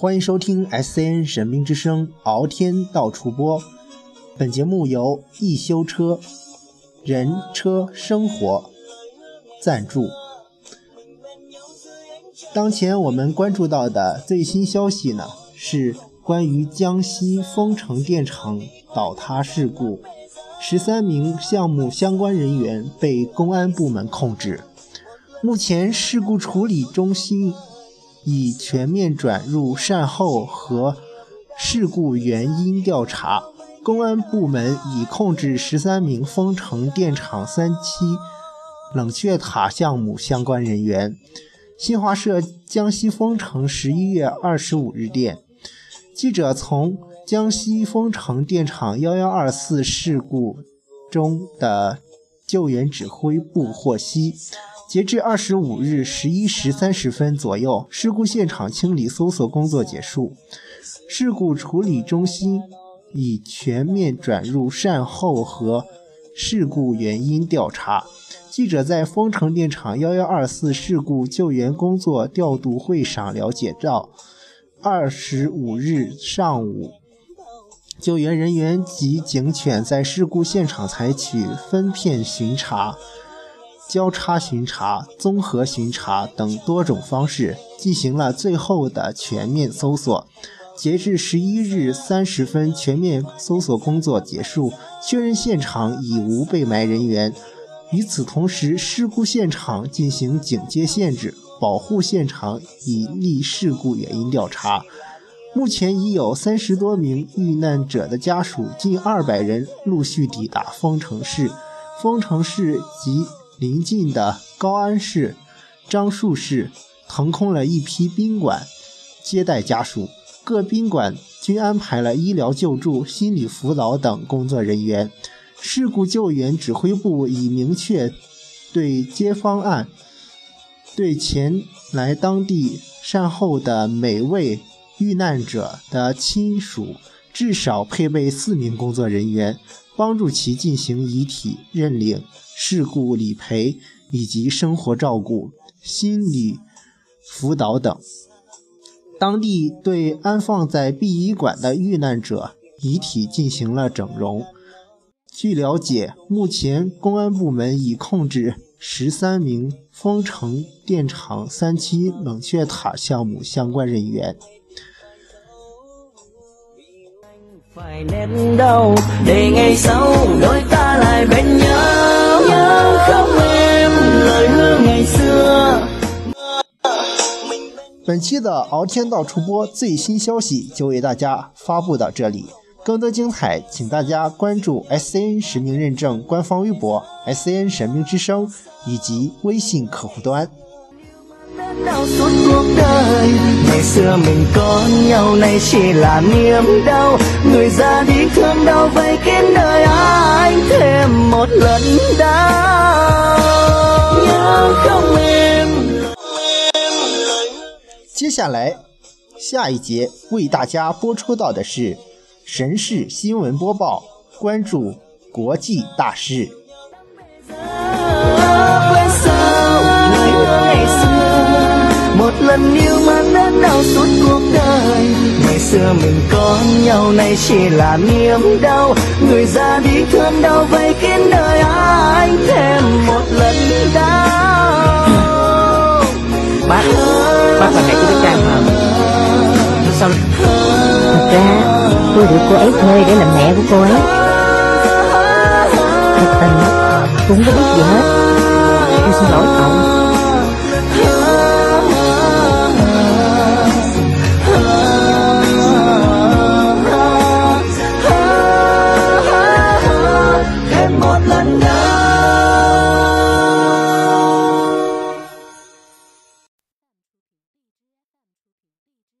欢迎收听 S N 神兵之声敖天道出播。本节目由易修车人车生活赞助。当前我们关注到的最新消息呢，是关于江西丰城电厂倒塌事故，十三名项目相关人员被公安部门控制。目前事故处理中心。已全面转入善后和事故原因调查。公安部门已控制十三名丰城电厂三期冷却塔项目相关人员。新华社江西丰城十一月二十五日电，记者从江西丰城电厂幺幺二四事故中的救援指挥部获悉。截至二十五日十一时三十分左右，事故现场清理搜索工作结束，事故处理中心已全面转入善后和事故原因调查。记者在丰城电厂幺幺二四事故救援工作调度会上了解到，二十五日上午，救援人员及警犬在事故现场采取分片巡查。交叉巡查、综合巡查等多种方式进行了最后的全面搜索。截至十一日三十分，全面搜索工作结束，确认现场已无被埋人员。与此同时，事故现场进行警戒限制，保护现场，以利事故原因调查。目前已有三十多名遇难者的家属，近二百人陆续抵达丰城市。丰城市及临近的高安市、樟树市腾空了一批宾馆，接待家属。各宾馆均安排了医疗救助、心理辅导等工作人员。事故救援指挥部已明确对接方案，对前来当地善后的每位遇难者的亲属，至少配备四名工作人员，帮助其进行遗体认领。事故理赔以及生活照顾、心理辅导等。当地对安放在殡仪馆的遇难者遗体进行了整容。据了解，目前公安部门已控制十三名丰城电厂三期冷却塔项目相关人员。本期的敖天道出播最新消息就为大家发布到这里，更多精彩，请大家关注 S N 实名认证官方微博 S N 神明之声以及微信客户端。接下来，下一节为大家播出到的是神事新闻播报，关注国际大事。 mang nỗi đau suốt cuộc đời. Ngày xưa mình có nhau nay chỉ là niềm đau. Người ra đi thương đau vậy khiến đời anh thêm một lần đau. Bác bác là mẹ của trang mà. Sao thật ra tôi được cô ấy thuê để làm mẹ của cô ấy. Thật tình cũng có biết gì hết. Tôi xin lỗi cậu.